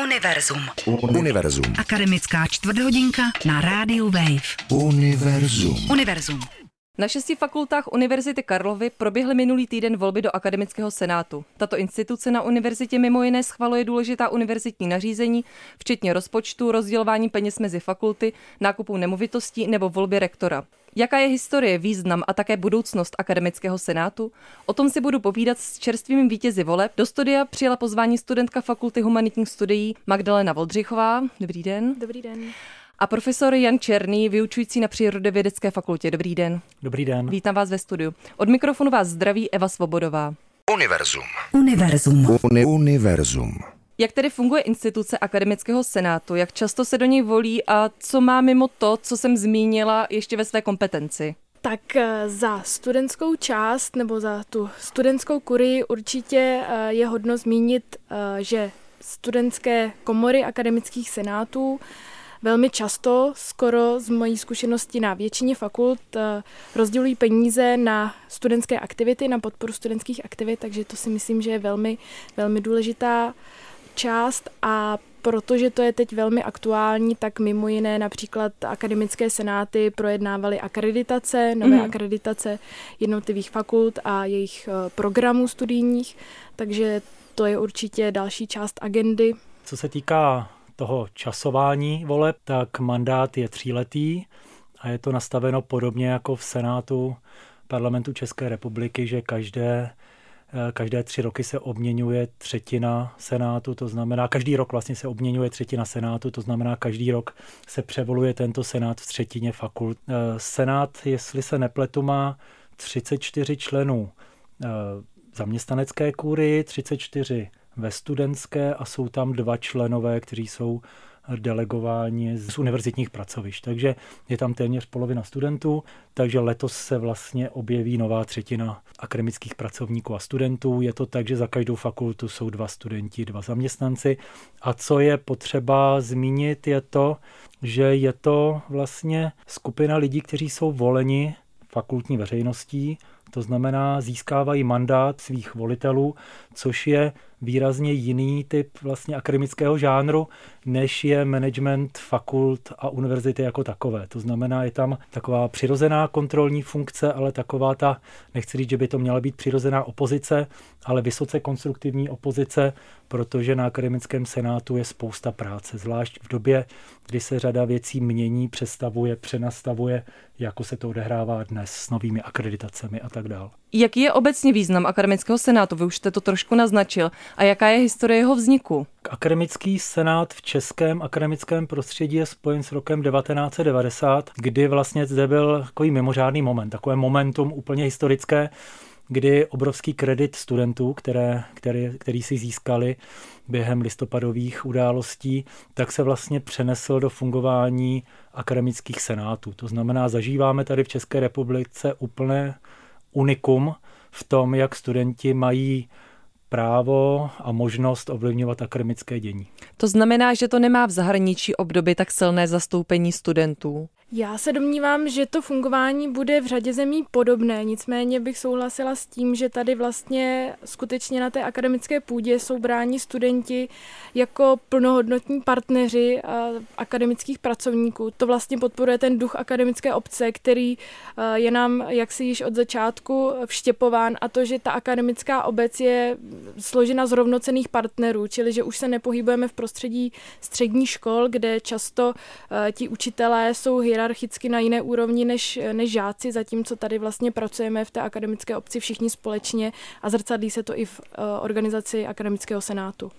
Univerzum. Univerzum. Akademická čtvrthodinka na rádiu Wave. Univerzum. Univerzum. Na šesti fakultách Univerzity Karlovy proběhly minulý týden volby do Akademického senátu. Tato instituce na univerzitě mimo jiné schvaluje důležitá univerzitní nařízení, včetně rozpočtu, rozdělování peněz mezi fakulty, nákupu nemovitostí nebo volby rektora. Jaká je historie, význam a také budoucnost Akademického senátu? O tom si budu povídat s čerstvými vítězi voleb. Do studia přijela pozvání studentka Fakulty humanitních studií Magdalena Voldřichová. Dobrý den. Dobrý den. A profesor Jan Černý, vyučující na Přírodovědecké fakultě. Dobrý den. Dobrý den. Vítám vás ve studiu. Od mikrofonu vás zdraví Eva Svobodová. Univerzum. Univerzum. Uni- univerzum. Jak tedy funguje instituce Akademického senátu? Jak často se do něj volí a co má mimo to, co jsem zmínila, ještě ve své kompetenci? Tak eh, za studentskou část nebo za tu studentskou kurii určitě eh, je hodno zmínit, eh, že studentské komory akademických senátů velmi často, skoro z mojí zkušenosti na většině fakult, rozdělují peníze na studentské aktivity, na podporu studentských aktivit, takže to si myslím, že je velmi, velmi důležitá část a protože to je teď velmi aktuální, tak mimo jiné například akademické senáty projednávaly akreditace, nové mm. akreditace jednotlivých fakult a jejich eh, programů studijních, takže to je určitě další část agendy. Co se týká toho časování voleb, tak mandát je tříletý a je to nastaveno podobně jako v Senátu parlamentu České republiky, že každé Každé tři roky se obměňuje třetina senátu, to znamená, každý rok vlastně se obměňuje třetina senátu, to znamená, každý rok se převoluje tento senát v třetině fakult. Senát, jestli se nepletu, má 34 členů zaměstnanecké kůry, 34 ve studentské a jsou tam dva členové, kteří jsou delegováni z univerzitních pracovišť. Takže je tam téměř polovina studentů, takže letos se vlastně objeví nová třetina akademických pracovníků a studentů. Je to tak, že za každou fakultu jsou dva studenti, dva zaměstnanci. A co je potřeba zmínit, je to, že je to vlastně skupina lidí, kteří jsou voleni fakultní veřejností, to znamená, získávají mandát svých volitelů, což je výrazně jiný typ vlastně akademického žánru, než je management fakult a univerzity jako takové. To znamená, je tam taková přirozená kontrolní funkce, ale taková ta, nechci říct, že by to měla být přirozená opozice, ale vysoce konstruktivní opozice, protože na akademickém senátu je spousta práce, zvlášť v době, kdy se řada věcí mění, přestavuje, přenastavuje, jako se to odehrává dnes s novými akreditacemi a tak dále. Jaký je obecně význam akademického senátu? Vy už jste to trošku naznačil. A jaká je historie jeho vzniku? Akademický senát v českém akademickém prostředí je spojen s rokem 1990, kdy vlastně zde byl takový mimořádný moment, takové momentum úplně historické, kdy obrovský kredit studentů, které, který, který si získali během listopadových událostí, tak se vlastně přenesl do fungování akademických senátů. To znamená, zažíváme tady v České republice úplné unikum v tom, jak studenti mají právo a možnost ovlivňovat akademické dění. To znamená, že to nemá v zahraničí období tak silné zastoupení studentů? Já se domnívám, že to fungování bude v řadě zemí podobné, nicméně bych souhlasila s tím, že tady vlastně skutečně na té akademické půdě jsou bráni studenti jako plnohodnotní partneři akademických pracovníků. To vlastně podporuje ten duch akademické obce, který je nám jaksi již od začátku vštěpován a to, že ta akademická obec je složena z rovnocených partnerů, čili že už se nepohybujeme v prostředí střední škol, kde často ti učitelé jsou hierarchicky na jiné úrovni než, než žáci, zatímco tady vlastně pracujeme v té akademické obci všichni společně a zrcadlí se to i v uh, organizaci akademického senátu.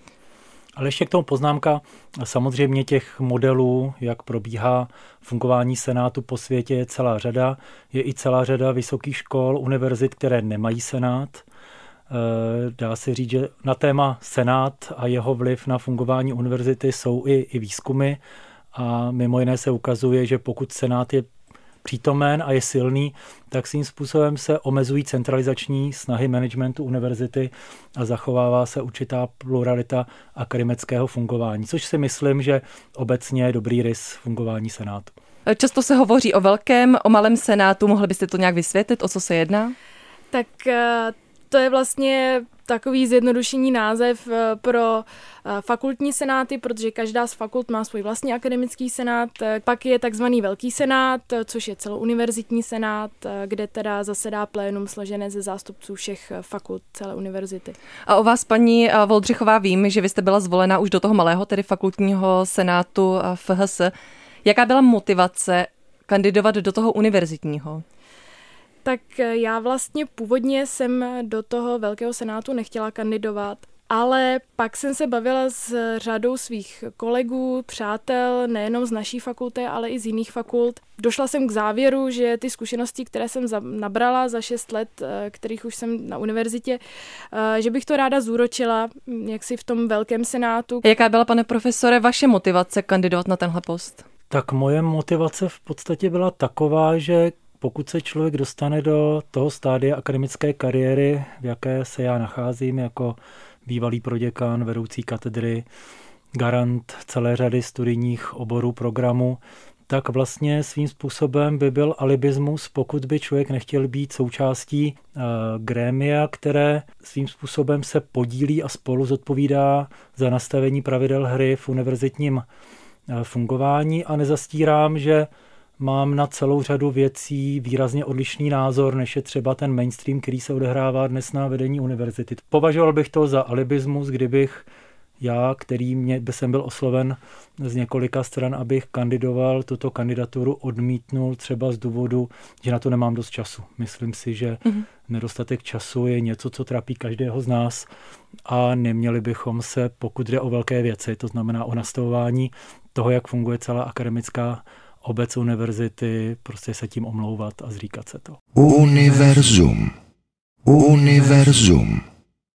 Ale ještě k tomu poznámka, samozřejmě těch modelů, jak probíhá fungování Senátu po světě, je celá řada. Je i celá řada vysokých škol, univerzit, které nemají Senát. Eh, dá se říct, že na téma Senát a jeho vliv na fungování univerzity jsou i, i výzkumy a mimo jiné se ukazuje, že pokud Senát je přítomen a je silný, tak svým způsobem se omezují centralizační snahy managementu univerzity a zachovává se určitá pluralita akademického fungování, což si myslím, že obecně je dobrý rys fungování Senátu. Často se hovoří o velkém, o malém Senátu. Mohli byste to nějak vysvětlit, o co se jedná? Tak eh, To je vlastně takový zjednodušení název eh, pro eh, fakultní senáty, protože každá z fakult má svůj vlastní akademický senát. Eh, pak je takzvaný velký senát, což je celouniverzitní senát, kde teda zasedá plénum složené ze zástupců všech fakult celé univerzity. A o vás, paní Voldřichová, vím, že vy jste byla zvolena už do toho malého, tedy fakultního senátu FHS. Jaká byla motivace kandidovat do toho univerzitního? Tak eh, já vlastně původně jsem do toho Velkého senátu nechtěla kandidovat, ale pak jsem se bavila s řadou svých kolegů, přátel, nejenom z naší fakulty, ale i z jiných fakult. Došla jsem k závěru, že ty zkušenosti, které jsem nabrala za šest let, eh, kterých už jsem na univerzitě, eh, že bych to ráda zúročila, hm, jak si v tom velkém senátu. Jaká byla, pane profesore, vaše motivace kandidovat na tenhle post? Tak moje motivace v podstatě byla taková, že pokud se člověk dostane do toho stádia akademické kariéry, v jaké se já nacházím jako bývalý proděkán, vedoucí katedry, garant celé řady studijních oborů programu, tak vlastně svým způsobem by byl alibismus, pokud by člověk nechtěl být součástí uh, grémia, které svým způsobem se podílí a spolu zodpovídá za nastavení pravidel hry v univerzitním uh, fungování. A nezastírám, že mám na celou řadu věcí výrazně odlišný názor, než je třeba ten mainstream, který se odehrává dnes na vedení univerzity. Považoval bych to za alibismus, kdybych já, který mě, by jsem byl osloven z několika stran, abych kandidoval, tuto kandidaturu odmítnul třeba z důvodu, že na to nemám dost času. Myslím si, že mm-hmm. nedostatek času je něco, co trápí každého z nás a neměli bychom se, pokud jde o velké věci, to znamená o nastavování toho, jak funguje celá akademická obec univerzity, prostě se tím omlouvat a zříkat se to. Univerzum. Univerzum.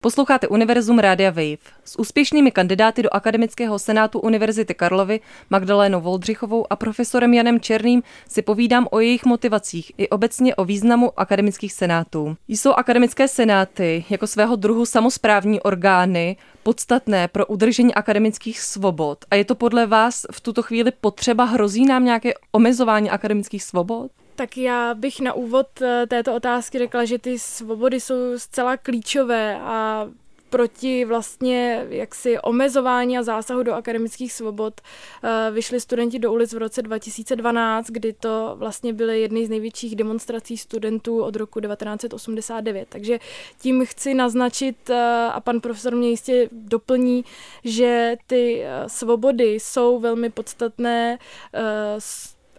Posloucháte Univerzum Rádia Wave. S úspěšnými kandidáty do Akademického senátu Univerzity Karlovy, Magdalénou Voldřichovou a profesorem Janem Černým si povídám o jejich motivacích i obecně o významu akademických senátů. Jsou akademické senáty jako svého druhu samozprávní orgány podstatné pro udržení akademických svobod a je to podle vás v tuto chvíli potřeba? Hrozí nám nějaké omezování akademických svobod? Tak já bych na úvod eh, této otázky řekla, že ty svobody jsou zcela klíčové a proti vlastně jaksi omezování a zásahu do akademických svobod eh, vyšli studenti do ulic v roce 2012, kdy to vlastně byly jedny z největších demonstrací studentů od roku 1989. Takže tím chci naznačit, eh, a pan profesor mě jistě doplní, že ty svobody jsou velmi podstatné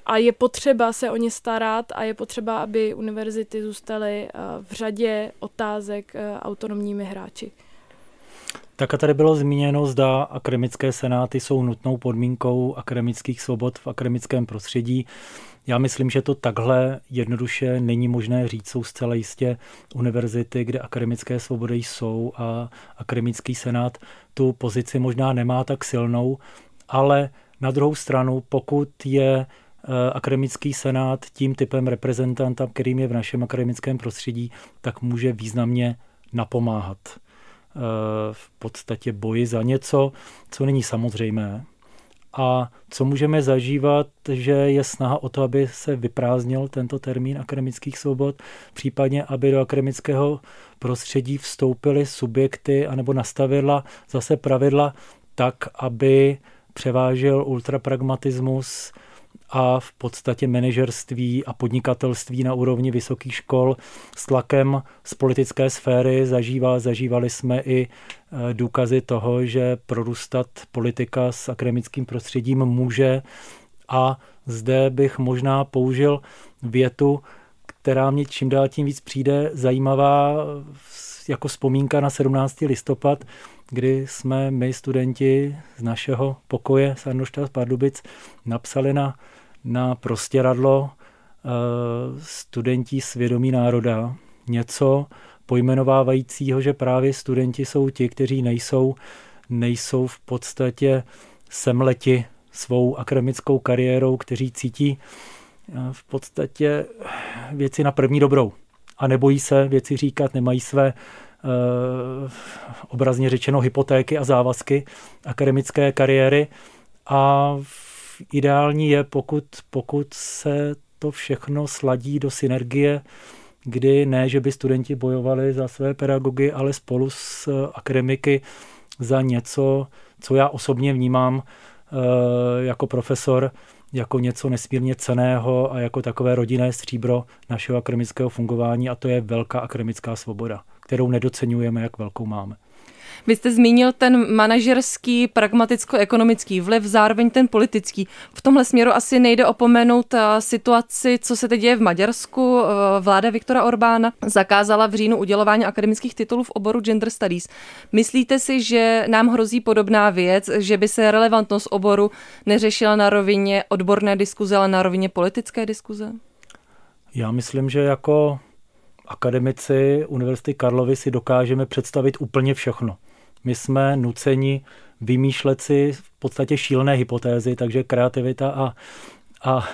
a je potřeba se o ně starat a je potřeba, aby univerzity zůstaly eh, v řadě otázek eh, autonomními hráči. Tak a tady bylo zmíněno, zda akademické senáty jsou nutnou podmínkou akademických svobod v akademickém prostředí. Já myslím, že to takhle jednoduše není možné říct. Jsou zcela jistě univerzity, kde akademické svobody jsou a akademický senát tu pozici možná nemá tak silnou, ale na druhou stranu, pokud je akademický senát tím typem reprezentanta, kterým je v našem akademickém prostředí, tak může významně napomáhat eh, v podstatě boji za něco, co není samozřejmé. A co můžeme zažívat, že je snaha o to, aby se vyprázdnil tento termín akademických svobod, případně aby do akademického prostředí vstoupily subjekty anebo nastavila zase pravidla tak, aby převážel ultrapragmatismus, a v podstatě manažerství a podnikatelství na úrovni vysokých škol s tlakem z politické sféry zažívá, zažívali jsme i e, důkazy toho, že prorůstat politika s akademickým prostředím může a zde bych možná použil větu, která mě čím dál tím víc přijde zajímavá jako vzpomínka na 17. listopad, kdy jsme my studenti z našeho pokoje z Arnošta z Pardubic napsali na na prostěradlo eh, studentí svědomí národa. Něco pojmenovávajícího, že právě studenti jsou ti, kteří nejsou, nejsou v podstatě semleti svou akademickou kariérou, kteří cítí eh, v podstatě věci na první dobrou. A nebojí se věci říkat, nemají své uh, obrazně řečeno hypotéky a závazky akademické kariéry. A ideální je, pokud, pokud se to všechno sladí do synergie kdy ne, že by studenti bojovali za své pedagogy, ale spolu s akademiky za něco, co já osobně vnímám jako profesor jako něco nesmírně ceného a jako takové rodinné stříbro našeho akademického fungování a to je velká akademická svoboda, kterou nedocenujeme, jak velkou máme. Vy jste zmínil ten manažerský, pragmaticko-ekonomický vliv, zároveň ten politický. V tomhle směru asi nejde opomenout eh, situaci, co se teď děje v Maďarsku. Eh, vláda Viktora Orbána zakázala v říjnu udělování akademických titulů v oboru Gender Studies. Myslíte si, že nám hrozí podobná věc, že by se relevantnost oboru neřešila na rovině odborné diskuze, ale na rovině politické diskuze? Já myslím, že jako akademici Univerzity Karlovy si dokážeme představit úplně všechno. My jsme nuceni vymýšlet si v podstatě šílené hypotézy, takže kreativita a, a,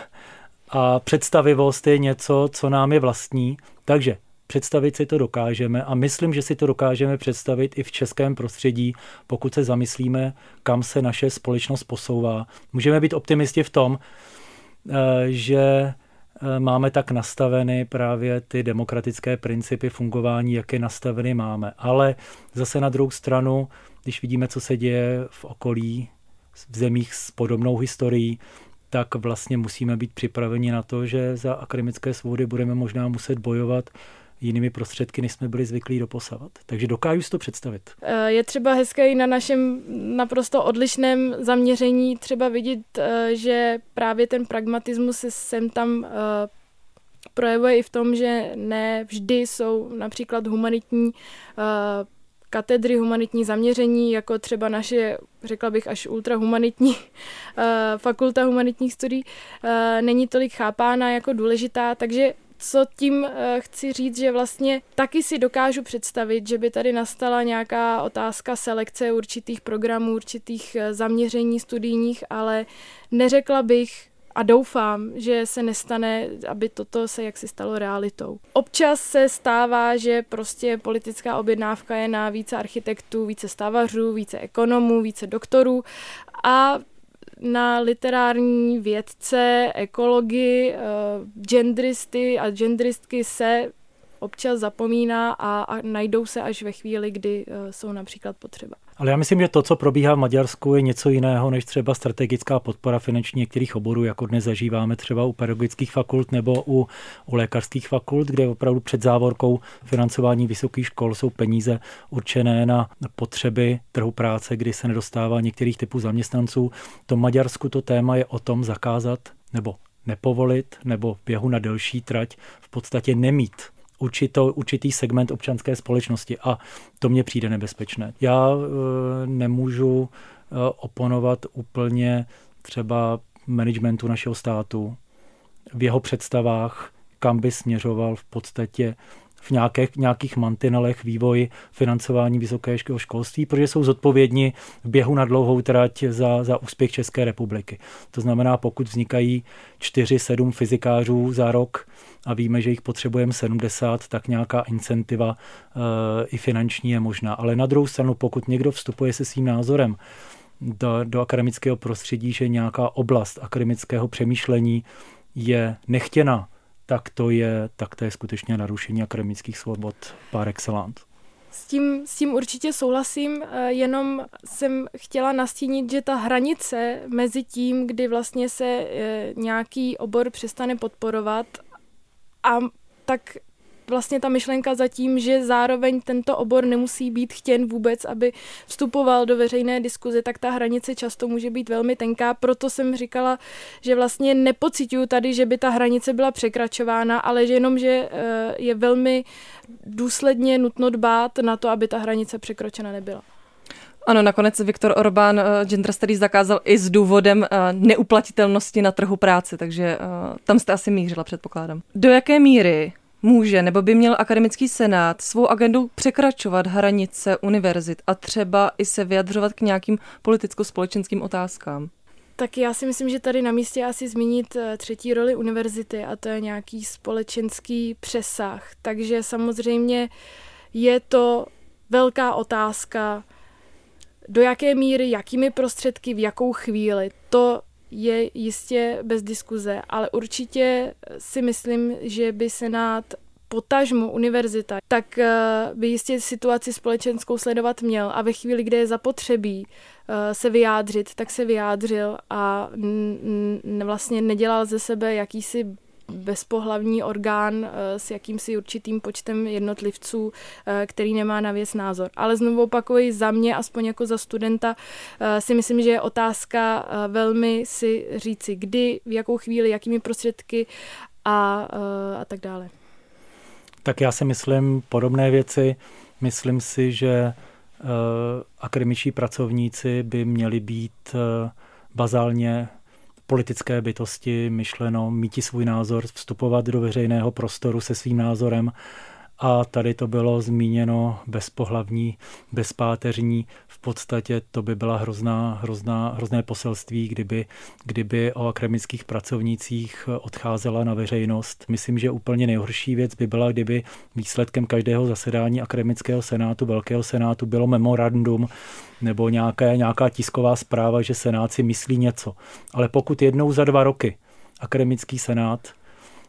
a představivost je něco, co nám je vlastní. Takže představit si to dokážeme a myslím, že si to dokážeme představit i v českém prostředí, pokud se zamyslíme, kam se naše společnost posouvá. Můžeme být optimisti v tom, eh, že máme tak nastaveny právě ty demokratické principy fungování, jak je nastaveny máme. Ale zase na druhou stranu, když vidíme, co se děje v okolí, v zemích s podobnou historií, tak vlastně musíme být připraveni na to, že za akademické svobody budeme možná muset bojovat jinými prostředky, než jsme byli zvyklí doposavat. Takže dokážu si to představit. Eh, je třeba hezké i na našem naprosto odlišném zaměření třeba vidět, eh, že právě ten pragmatismus se sem tam eh, projevuje i v tom, že ne vždy jsou například humanitní katedry, humanitní zaměření, jako třeba naše, řekla bych, až ultrahumanitní fakulta humanitních studií, není tolik chápána jako důležitá, takže co tím uh, chci říct, že vlastně taky si dokážu představit, že by tady nastala nějaká otázka selekce určitých programů, určitých uh, zaměření studijních, ale neřekla bych, a doufám, že se nestane, aby toto se jaksi stalo realitou. Občas se stává, že prostě politická objednávka je na více architektů, více stavařů, více ekonomů, více doktorů a na literární vědce, ekology, uh, genderisty a genderistky se občas zapomíná a, a najdou se až ve chvíli, kdy uh, jsou například potřeba. Ale já myslím, že to, co probíhá v Maďarsku, je něco jiného než třeba strategická podpora finanční některých oborů, jako dnes zažíváme třeba u pedagogických fakult nebo u, u lékařských fakult, kde opravdu před závorkou financování vysokých škol jsou peníze určené na potřeby trhu práce, kdy se nedostává některých typů zaměstnanců. To Maďarsku to téma je o tom zakázat nebo nepovolit nebo běhu na delší trať v podstatě nemít určito, určitý segment občanské společnosti a to mně přijde nebezpečné. Já e, nemůžu e, oponovat úplně třeba managementu našeho státu v jeho představách, kam by směřoval v podstatě v nějakých, nějakých mantinelech vývoj financování vysokého školství, protože jsou zodpovědní v běhu na dlouhou trať za, za úspěch České republiky. To znamená, pokud vznikají 4-7 fyzikářů za rok a víme, že jich potřebujeme 70, tak nějaká incentiva e, i finanční je možná. Ale na druhou stranu, pokud někdo vstupuje se svým názorem do, do akademického prostředí, že nějaká oblast akademického přemýšlení je nechtěna, tak to je, tak to je skutečně narušení akademických svobod par excellence. S tím, s tím určitě souhlasím, eh, jenom jsem chtěla nastínit, že ta hranice mezi tím, kdy vlastně se eh, nějaký obor přestane podporovat a tak vlastně ta myšlenka zatím, že zároveň tento obor nemusí být chtěn vůbec, aby vstupoval do veřejné diskuze, tak ta hranice často může být velmi tenká. Proto jsem říkala, že vlastně nepocituju tady, že by ta hranice byla překračována, ale že jenom, že eh, je velmi důsledně nutno dbát na to, aby ta hranice překročena nebyla. Ano, nakonec Viktor Orbán uh, gender studies zakázal i s důvodem uh, neuplatitelnosti na trhu práce, takže uh, tam jste asi mířila, předpokládám. Do jaké míry může nebo by měl akademický senát svou agendu překračovat hranice univerzit a třeba i se vyjadřovat k nějakým politicko-společenským otázkám? Tak já si myslím, že tady na místě asi zmínit eh, třetí roli univerzity a to je nějaký společenský přesah. Takže samozřejmě je to velká otázka, do jaké míry, jakými prostředky, v jakou chvíli. To je jistě bez diskuze, ale určitě si myslím, že by Senát potažmo univerzita, tak eh, by jistě situaci společenskou sledovat měl a ve chvíli, kdy je zapotřebí eh, se vyjádřit, tak se vyjádřil a vlastně nedělal ze sebe jakýsi bezpohlavní orgán eh, s jakýmsi určitým počtem jednotlivců, který nemá na věc názor. Ale znovu opakuji, za mě, aspoň jako za studenta, si myslím, že je otázka velmi si říci, kdy, v jakou chvíli, jakými prostředky a, a tak dále. Tak já si myslím podobné věci. Myslím si, že akademičtí pracovníci by měli být bazálně politické bytosti, myšleno, mít svůj názor, vstupovat do veřejného prostoru se svým názorem a tady to bylo zmíněno bezpohlavní, bezpáteřní. V podstatě to by byla hrozná, hrozná, hrozné poselství, kdyby, kdyby o akademických pracovnících odcházela na veřejnost. Myslím, že úplně nejhorší věc by byla, kdyby výsledkem každého zasedání akademického senátu, velkého senátu bylo memorandum nebo nějaké, nějaká tisková zpráva, že senát si myslí něco. Ale pokud jednou za dva roky akademický senát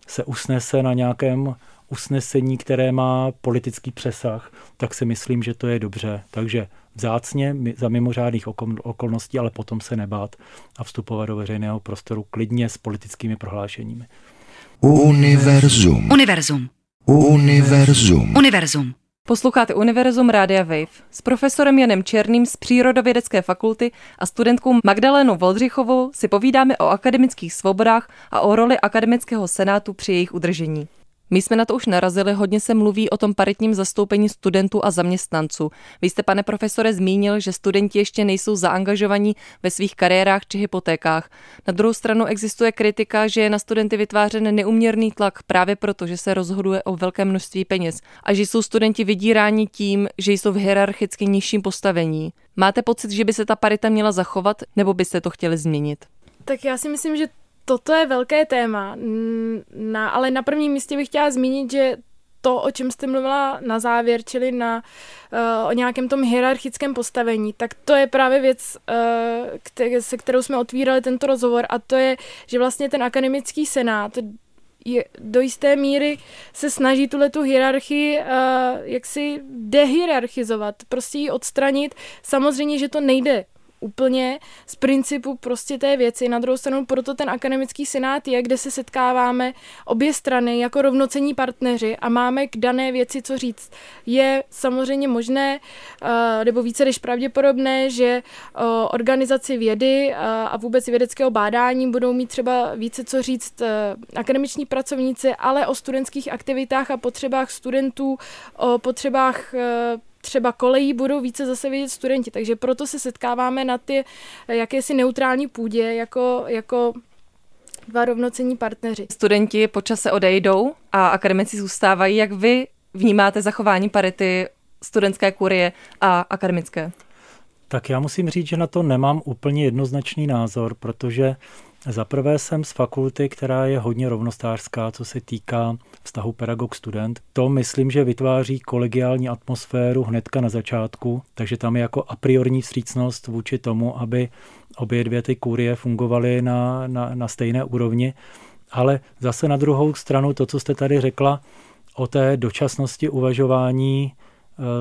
se usnese na nějakém usnesení, které má politický přesah, tak si myslím, že to je dobře. Takže vzácně za mimořádných okolností, ale potom se nebát a vstupovat do veřejného prostoru klidně s politickými prohlášeními. Univerzum. Univerzum. Univerzum. Univerzum. Posloucháte Univerzum Rádia Wave s profesorem Janem Černým z Přírodovědecké fakulty a studentkou Magdalénou Voldřichovou si povídáme o akademických svobodách a o roli akademického senátu při jejich udržení. My jsme na to už narazili, hodně se mluví o tom paritním zastoupení studentů a zaměstnanců. Vy jste, pane profesore, zmínil, že studenti ještě nejsou zaangažovaní ve svých kariérách či hypotékách. Na druhou stranu existuje kritika, že je na studenty vytvářen neuměrný tlak právě proto, že se rozhoduje o velké množství peněz a že jsou studenti vydíráni tím, že jsou v hierarchicky nižším postavení. Máte pocit, že by se ta parita měla zachovat, nebo byste to chtěli změnit? Tak já si myslím, že toto je velké téma, na, ale na prvním místě bych chtěla zmínit, že to, o čem jste mluvila na závěr, čili na, uh, o nějakém tom hierarchickém postavení, tak to je právě věc, uh, kter- se kterou jsme otvírali tento rozhovor a to je, že vlastně ten akademický senát je, do jisté míry se snaží tuhle tu hierarchii uh, jaksi dehierarchizovat, prostě ji odstranit. Samozřejmě, že to nejde úplně z principu prostě té věci. Na druhou stranu proto ten akademický senát je, kde se setkáváme obě strany jako rovnocení partneři a máme k dané věci co říct. Je samozřejmě možné, eh, nebo více než pravděpodobné, že organizaci vědy a vůbec vědeckého bádání budou mít třeba více co říct eh, akademiční pracovníci, ale o studentských aktivitách a potřebách studentů, o potřebách eh, třeba kolejí budou více zase vidět studenti, takže proto se setkáváme na ty jakési neutrální půdě jako, jako dva rovnocení partneři. Studenti po čase odejdou a akademici zůstávají. Jak vy vnímáte zachování parity studentské kurie a akademické? Tak já musím říct, že na to nemám úplně jednoznačný názor, protože za prvé jsem z fakulty, která je hodně rovnostářská, co se týká vztahu pedagog-student. To myslím, že vytváří kolegiální atmosféru hnedka na začátku, takže tam je jako a priorní vstřícnost vůči tomu, aby obě dvě ty kurie fungovaly na, na, na stejné úrovni. Ale zase na druhou stranu to, co jste tady řekla o té dočasnosti uvažování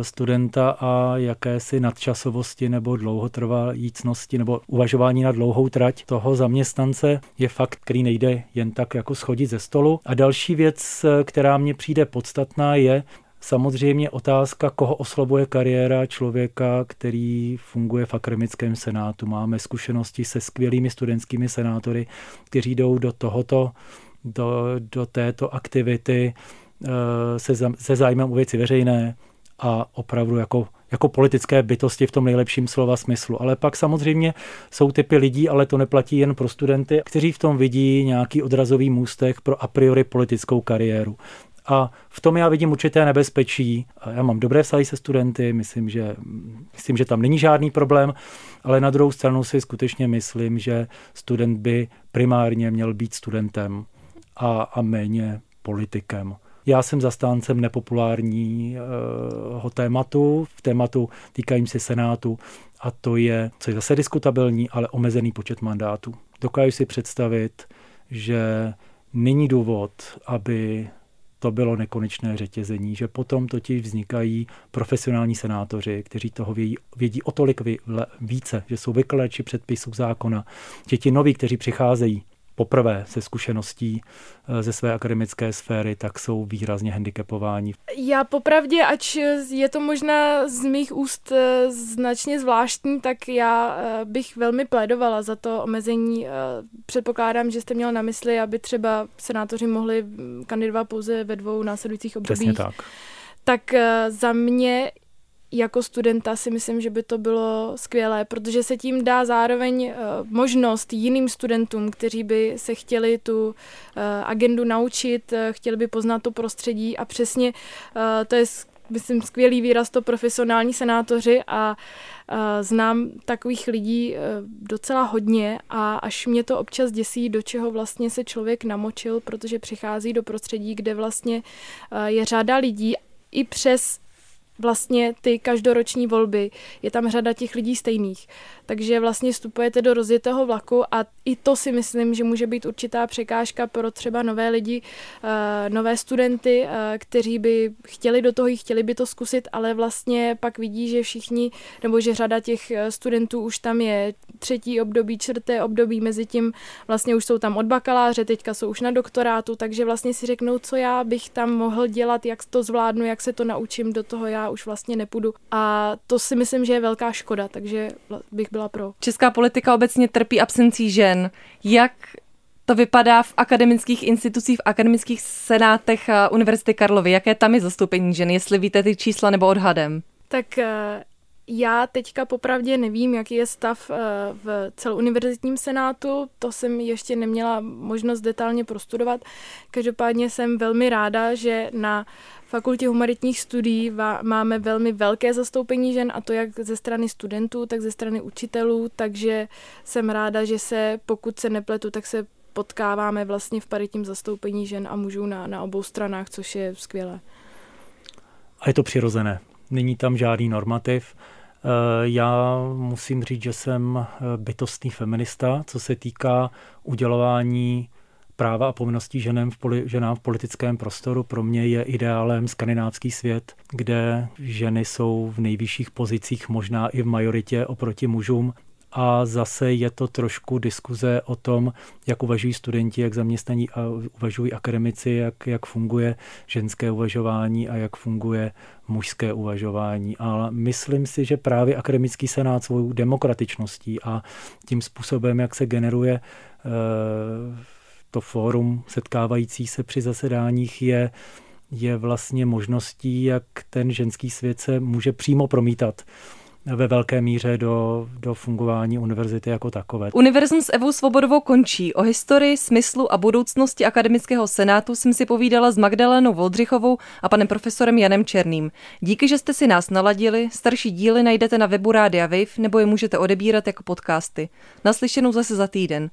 studenta a jakési nadčasovosti nebo dlouhotrvajícnosti nebo uvažování na dlouhou trať toho zaměstnance je fakt, který nejde jen tak jako schodit ze stolu. A další věc, eh, která mně přijde podstatná, je, Samozřejmě otázka, koho oslovuje kariéra člověka, který funguje v akademickém senátu. Máme zkušenosti se skvělými studentskými senátory, kteří jdou do tohoto, do, do této aktivity eh, se, se zájmem o věci veřejné, a opravdu jako, jako politické bytosti v tom nejlepším slova smyslu. Ale pak samozřejmě jsou typy lidí, ale to neplatí jen pro studenty, kteří v tom vidí nějaký odrazový můstek pro a priori politickou kariéru. A v tom já vidím určité nebezpečí. Já mám dobré vztahy se studenty, myslím že, myslím, že tam není žádný problém, ale na druhou stranu si skutečně myslím, že student by primárně měl být studentem a, a méně politikem. Já jsem zastáncem nepopulárního tématu, v tématu týkajícím se Senátu, a to je, co je zase diskutabilní, ale omezený počet mandátů. Dokážu si představit, že není důvod, aby to bylo nekonečné řetězení, že potom totiž vznikají profesionální senátoři, kteří toho vědí, vědí o tolik více, že jsou vykleči předpisů zákona, že ti noví, kteří přicházejí poprvé se zkušeností eh, ze své akademické sféry, tak jsou výrazně handicapováni. Já popravdě, ač je to možná z mých úst eh, značně zvláštní, tak já eh, bych velmi plédovala za to omezení. Předpokládám, že jste měl na mysli, aby třeba senátoři mohli mm, kandidovat pouze ve dvou následujících obdobích. Přesně tak. Tak za mě jako studenta si myslím, že by to bylo skvělé, protože se tím dá zároveň uh, možnost jiným studentům, kteří by se chtěli tu uh, agendu naučit, uh, chtěli by poznat to prostředí a přesně to je myslím, skvělý výraz to profesionální senátoři a znám takových lidí docela hodně a až mě to občas děsí, do čeho vlastně se člověk namočil, protože přichází do prostředí, kde vlastně je řada lidí i přes vlastně ty každoroční volby, je tam řada těch lidí stejných. Takže vlastně vstupujete do rozjetého vlaku a i to si myslím, že může být určitá překážka pro třeba nové lidi, eh, nové studenty, eh, kteří by chtěli do toho, chtěli by to zkusit, ale vlastně pak vidí, že všichni, nebo že řada těch eh, studentů už tam je třetí období, čtvrté období, mezi tím vlastně už jsou tam od bakaláře, teďka jsou už na doktorátu, takže vlastně si řeknou, co já bych tam mohl dělat, jak to zvládnu, jak se to naučím, do toho já už vlastně nepůjdu. A to si myslím, že je velká škoda, takže bych byla pro. Česká politika obecně trpí absencí žen. Jak to vypadá v akademických institucích, v akademických senátech Univerzity Karlovy? Jaké tam je zastoupení žen, jestli víte ty čísla nebo odhadem? Tak eh, já teďka popravdě nevím, jaký je stav eh, v celouniverzitním senátu, to jsem ještě neměla možnost detailně prostudovat. Každopádně jsem velmi ráda, že na fakultě humanitních studií máme velmi velké zastoupení žen a to jak ze strany studentů, tak ze strany učitelů, takže jsem ráda, že se, pokud se nepletu, tak se potkáváme vlastně v paritním zastoupení žen a mužů na, na obou stranách, což je skvělé. A je to přirozené. Není tam žádný normativ. Eh, já musím říct, že jsem eh, bytostný feminista, co se týká udělování práva a povinností ženám v, poli, ženám v politickém prostoru. Pro mě je ideálem skandinávský svět, kde ženy jsou v nejvyšších pozicích, možná i v majoritě oproti mužům. A zase je to trošku diskuze o tom, jak uvažují studenti, jak zaměstnaní a uvažují akademici, jak, jak funguje ženské uvažování a jak funguje mužské uvažování. Ale myslím si, že právě akademický senát svou demokratičností a tím způsobem, jak se generuje e, to fórum setkávající se při zasedáních je, je vlastně možností, jak ten ženský svět se může přímo promítat ve velké míře do, do fungování univerzity jako takové. Univerzum s Evou Svobodovou končí. O historii, smyslu a budoucnosti akademického senátu jsem si povídala s Magdalenou Voldřichovou a panem profesorem Janem Černým. Díky, že jste si nás naladili. Starší díly najdete na webu Rádia Wave nebo je můžete odebírat jako podcasty. Naslyšenou zase za týden.